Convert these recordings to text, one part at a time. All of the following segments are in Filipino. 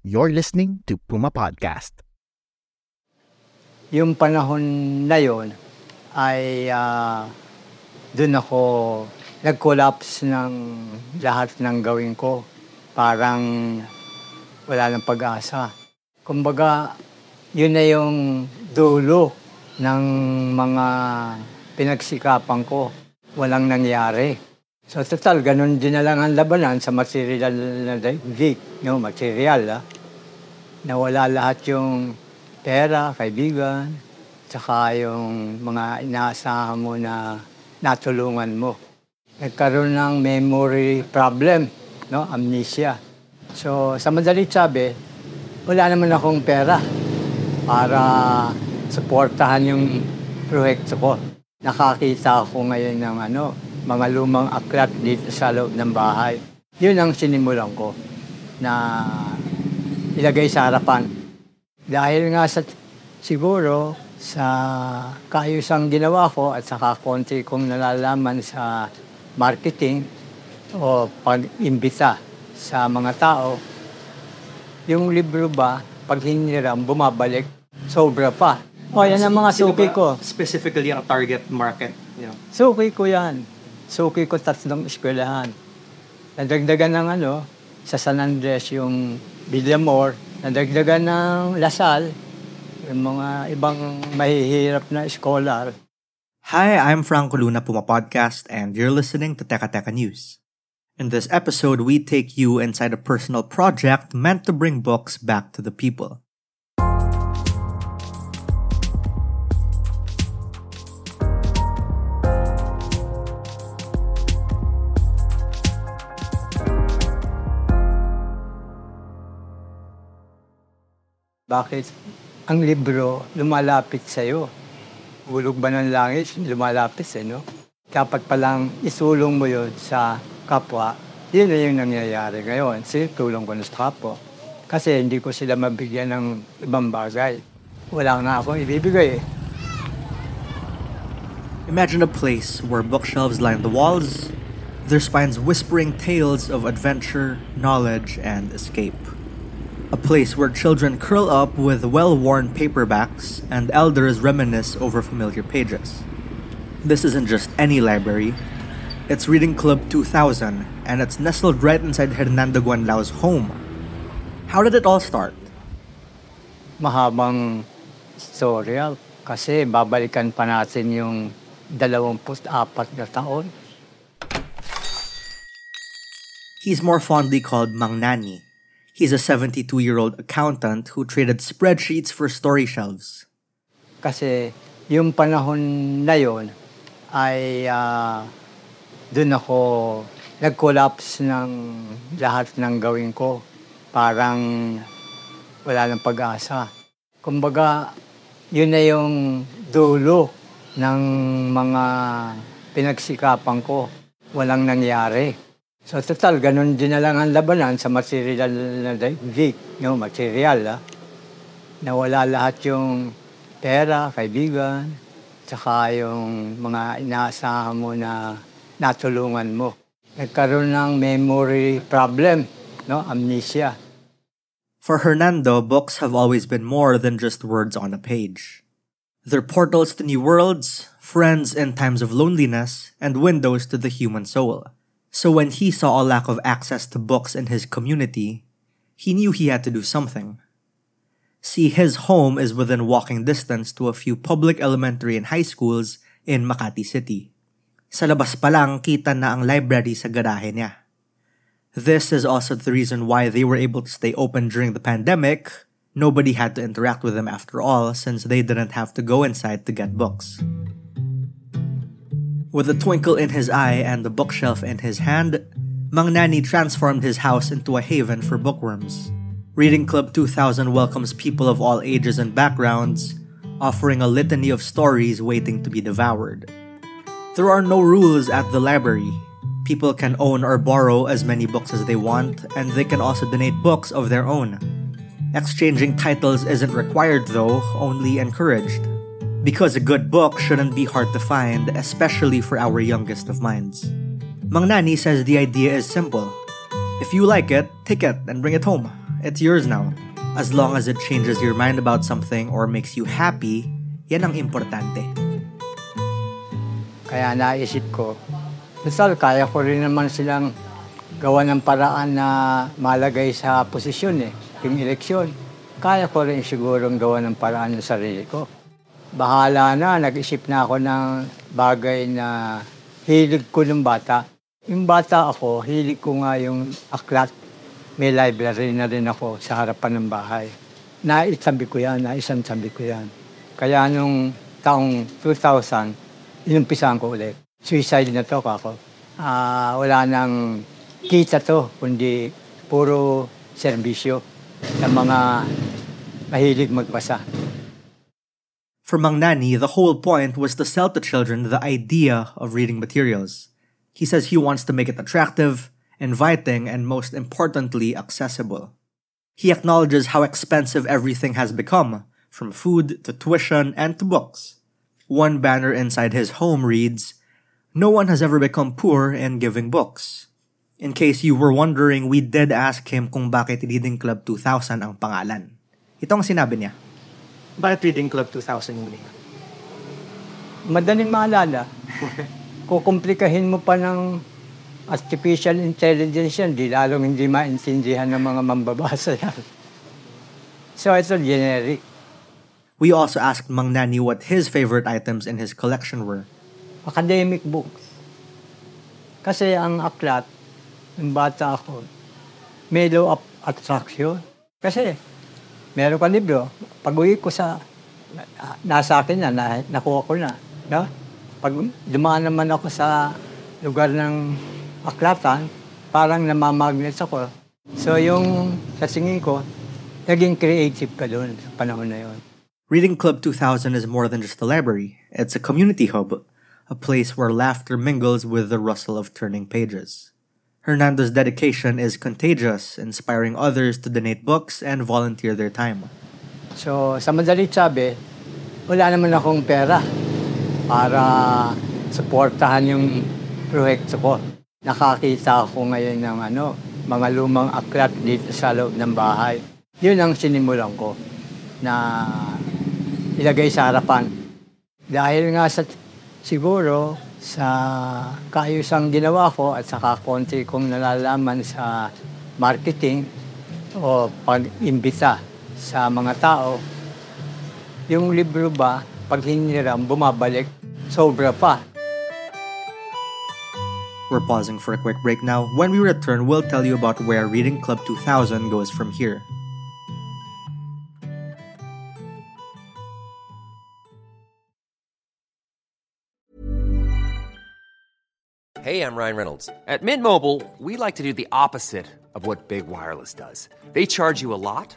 You're listening to Puma Podcast. Yung panahon na yon ay uh, doon ako nag-collapse ng lahat ng gawin ko. Parang wala nang pag-asa. Kumbaga, yun na yung dulo ng mga pinagsikapan ko. Walang nangyari. So total, ganun din na lang ang labanan sa material na daigdig, no, material, ah. Nawala lahat yung pera, kaibigan, tsaka yung mga inaasahan mo na natulungan mo. Nagkaroon ng memory problem, no, amnesia. So sa madalit sabi, wala naman akong pera para suportahan yung proyekto ko. Nakakita ako ngayon ng ano, mga lumang aklat dito sa loob ng bahay. Yun ang sinimulan ko na ilagay sa harapan. Dahil nga sa siguro sa kaayusang ginawa ko at saka konti kong nalalaman sa marketing o pag-imbita sa mga tao, yung libro ba, pag hiniram, bumabalik, sobra pa. O, yan ang mga suki ko. Specifically ang target market. You know. Suki ko yan. Suki ko tatlong eskwelahan. Nadagdagan ng ano, sa San Andres yung Villamor, nadagdagan ng Lasal, yung mga ibang mahihirap na scholar. Hi, I'm Franco Luna Puma Podcast, and you're listening to Teka Teka News. In this episode, we take you inside a personal project meant to bring books back to the people. Bakit ang libro lumalapit sa'yo? Hulog ba ng langit, lumalapit eh, no? Dapat palang isulong mo yun sa kapwa. Yun na yung nangyayari ngayon. Sige, tulong ko na kapwa. Kasi hindi ko sila mabigyan ng ibang bagay. Wala nga akong ibibigay eh. Imagine a place where bookshelves line the walls, their spines whispering tales of adventure, knowledge, and escape. A place where children curl up with well worn paperbacks and elders reminisce over familiar pages. This isn't just any library, it's Reading Club 2000, and it's nestled right inside Hernando Guanlao's home. How did it all start? Mahabang istorya ah. kasi babalikan pa natin yung 24 na taon. He's more fondly called Mang Nani. He's a 72 year old accountant who traded spreadsheets for story shelves. Kasi yung panahon na yon ay uh, doon ako nag-collapse ng lahat ng gawin ko. Parang wala nang pag-asa. Kumbaga, yun na yung dulo ng mga pinagsikapan ko. Walang nangyari. So total, ganun din na lang ang labanan sa material na daigdig, no, material, ah. Nawala lahat yung pera, kaibigan, tsaka yung mga inaasahan mo na natulungan mo. Nagkaroon ng memory problem, no, amnesia. For Hernando, books have always been more than just words on a page. They're portals to new worlds, friends in times of loneliness, and windows to the human soul. So when he saw a lack of access to books in his community, he knew he had to do something. See, his home is within walking distance to a few public elementary and high schools in Makati City. Sa labas pa lang, kita na ang library sa garahe niya. This is also the reason why they were able to stay open during the pandemic. Nobody had to interact with them after all, since they didn't have to go inside to get books. With a twinkle in his eye and the bookshelf in his hand, Mang Nani transformed his house into a haven for bookworms. Reading Club 2000 welcomes people of all ages and backgrounds, offering a litany of stories waiting to be devoured. There are no rules at the library. People can own or borrow as many books as they want, and they can also donate books of their own. Exchanging titles isn't required though, only encouraged. Because a good book shouldn't be hard to find, especially for our youngest of minds. Mang Nani says the idea is simple. If you like it, take it and bring it home. It's yours now. As long as it changes your mind about something or makes you happy, yan ang importante. Kaya naisip ko, Rizal, kaya ko rin naman silang gawa ng paraan na malagay sa posisyon eh, yung eleksyon. Kaya ko rin siguro gawa ng paraan ng sarili ko. Bahala na, nag-isip na ako ng bagay na hilig ko ng bata. Yung bata ako, hilig ko nga yung aklat. May library na rin ako sa harapan ng bahay. Naisabi ko yan, naisansabi ko yan. Kaya nung taong 2000, inumpisahan ko ulit. Suicide na to kako. Ah, wala nang kita to, kundi puro serbisyo ng mga mahilig magbasa. For Mang Nani, the whole point was to sell to children the idea of reading materials. He says he wants to make it attractive, inviting, and most importantly, accessible. He acknowledges how expensive everything has become, from food to tuition and to books. One banner inside his home reads, No one has ever become poor in giving books. In case you were wondering, we did ask him kung bakit Reading Club 2000 ang pangalan. Ito ang sinabi niya. Bakit Reading Club 2000 yung name? Madaling maalala. Kukomplikahin mo pa ng artificial intelligence yan, di lalong hindi maintindihan ng mga mambabasa yan. So ito generic. We also asked Mang Nani what his favorite items in his collection were. academic books. Kasi ang aklat, ng bata ako, may law of attraction. Kasi, meron ka libro, pag uwi ko sa, na- nasa akin na, na nakuha ko na. No? Pag dumaan naman ako sa lugar ng aklatan, parang namamagnet ako. So yung sa tingin ko, naging creative ka doon sa panahon na yon. Reading Club 2000 is more than just a library, it's a community hub, a place where laughter mingles with the rustle of turning pages. Hernando's dedication is contagious, inspiring others to donate books and volunteer their time. So, sa madalit sabi, wala naman akong pera para suportahan yung proyekto ko. Nakakita ako ngayon ng ano, mga lumang aklat dito sa loob ng bahay. Yun ang sinimulan ko na ilagay sa harapan. Dahil nga sa siguro sa kaayusang ginawa ko at saka konti kong nalalaman sa marketing o pag-imbita sa mga tao, yung libro ba, pag hiniram, bumabalik, sobra pa. We're pausing for a quick break now. When we return, we'll tell you about where Reading Club 2000 goes from here. Hey, I'm Ryan Reynolds. At Mint Mobile, we like to do the opposite of what Big Wireless does. They charge you a lot,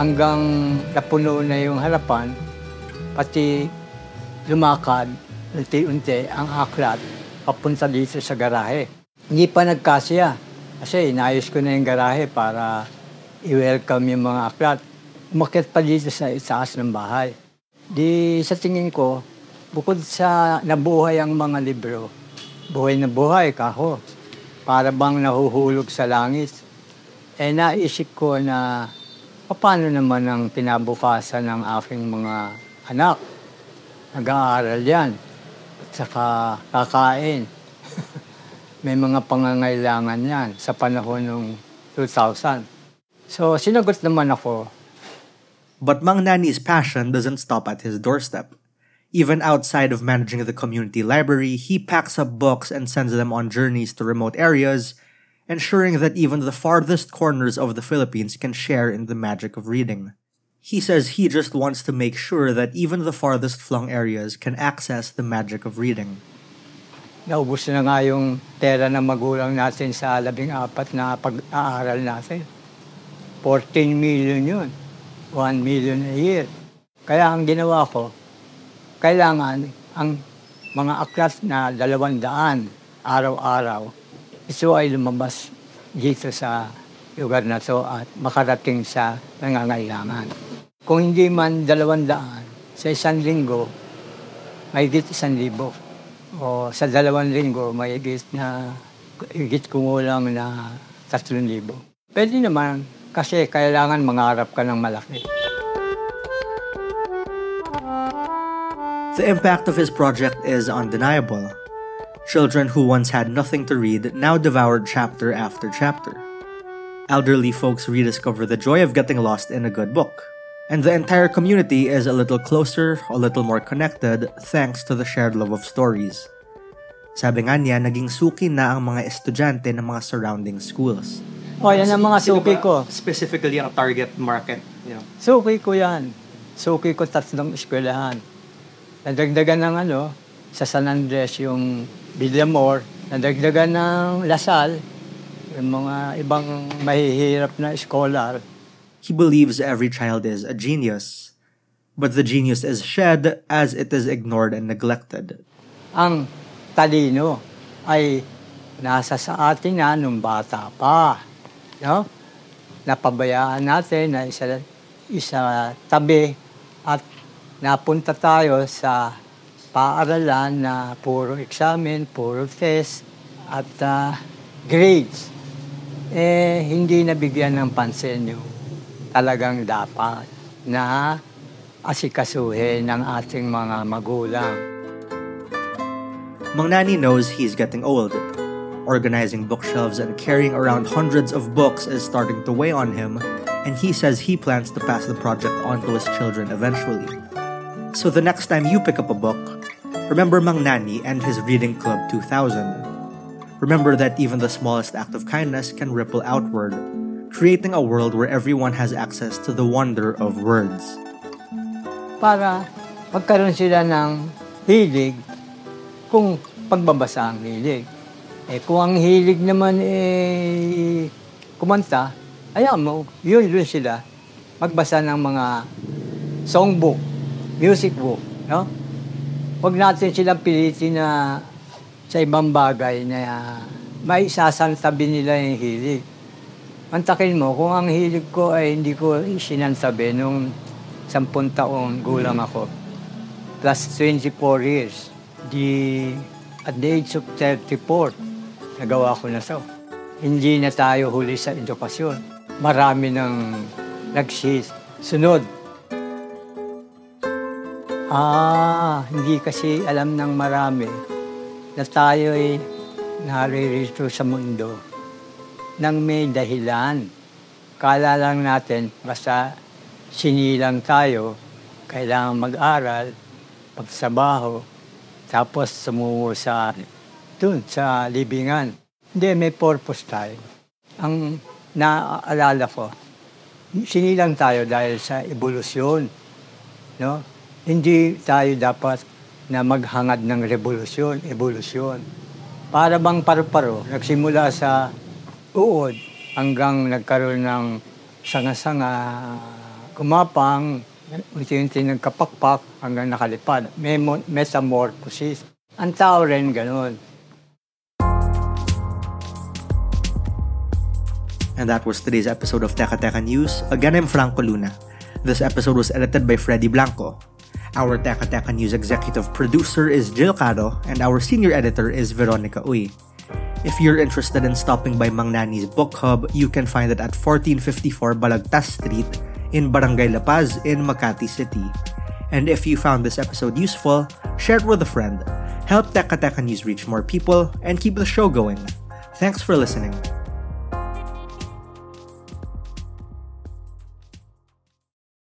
Hanggang napuno na yung harapan, pati lumakad, unti-unti ang aklat papunta dito sa garahe. Hindi pa nagkasya kasi inayos ko na yung garahe para i-welcome yung mga aklat. Umakit pa dito sa itaas ng bahay. Di sa tingin ko, bukod sa nabuhay ang mga libro, buhay na buhay, kaho, para bang nahuhulog sa langit. Eh naisip ko na paano naman ang pinabukasan ng aking mga anak. Nag-aaral yan. At saka kakain. May mga pangangailangan yan sa panahon ng 2000. So sinagot naman ako. But Mang Nani's passion doesn't stop at his doorstep. Even outside of managing the community library, he packs up books and sends them on journeys to remote areas, ensuring that even the farthest corners of the Philippines can share in the magic of reading. He says he just wants to make sure that even the farthest flung areas can access the magic of reading. Naubos na nga yung pera ng magulang natin sa labing apat na pag-aaral natin. 14 million yun. 1 million a year. Kaya ang ginawa ko, kailangan ang mga aklat na dalawang daan araw-araw, ito ay lumabas dito sa lugar na to at makarating sa nangangailangan. Kung hindi man dalawang daan, sa isang linggo, may higit isang libo. O sa dalawang linggo, may higit na higit kumulang na tatlong libo. Pwede naman, kasi kailangan mangarap ka ng malaki. The impact of his project is undeniable. Children who once had nothing to read now devoured chapter after chapter. Elderly folks rediscover the joy of getting lost in a good book. And the entire community is a little closer, a little more connected, thanks to the shared love of stories. Sabi nga niya, naging suki na ang mga estudyante ng mga surrounding schools. O, yan ang mga Sino suki ko. Specifically ang target market. You know. Suki ko yan. Suki ko tatlong eskwelahan. Nadagdagan ng ano, sa San Andres yung Villamor, nadagdagan ng Lasal, yung mga ibang mahihirap na scholar. He believes every child is a genius, but the genius is shed as it is ignored and neglected. Ang talino ay nasa sa atin na nung bata pa. No? Napabayaan natin na isa, isa tabi at napunta tayo sa paaralan na puro examen, puro test, at ah, grades. Eh, hindi nabigyan ng pansin yung talagang dapat na asikasuhin ng ating mga magulang. Mang Nani knows he's getting old. Organizing bookshelves and carrying around hundreds of books is starting to weigh on him, and he says he plans to pass the project on to his children eventually. So the next time you pick up a book, remember Mang Nani and his Reading Club 2000. Remember that even the smallest act of kindness can ripple outward, creating a world where everyone has access to the wonder of words. para magkaroon sila ng hilig kung pagbabasa ang hilig. Eh kung ang hilig naman eh kumanta, ayaw mo, yun yun sila magbasa ng mga songbook, music book, no? Huwag natin silang pilitin na sa ibang bagay na may sasantabi nila yung hilig. Mantakin mo, kung ang hilig ko ay hindi ko sinansabi nung sampung taon gulang ako, plus 24 years, di, at the age of 34, nagawa ko na so. Hindi na tayo huli sa edukasyon. Marami nang nagsisunod. Ah, hindi kasi alam ng marami na tayo ay naririto sa mundo nang may dahilan. Kala lang natin basta sinilang tayo, kailangan mag-aral, pagsabaho, tapos sumuwo sa dun sa libingan. Hindi, may purpose tayo. Ang naaalala ko, sinilang tayo dahil sa evolusyon. No? Hindi tayo dapat na maghangad ng revolusyon, evolusyon. Para bang paru-paro, nagsimula sa uod hanggang nagkaroon ng sanga-sanga, kumapang, unti-unti nagkapakpak hanggang nakalipad. May mo- metamorphosis. Ang tao rin ganun. And that was today's episode of Teka Teka News. Again, I'm Franco Luna. This episode was edited by Freddy Blanco. Our Teka Teka News executive producer is Jill Caro, and our senior editor is Veronica Uy. If you're interested in stopping by Mang Nani's book hub, you can find it at 1454 Balagtas Street in Barangay La Paz in Makati City. And if you found this episode useful, share it with a friend. Help Teka Teka News reach more people and keep the show going. Thanks for listening.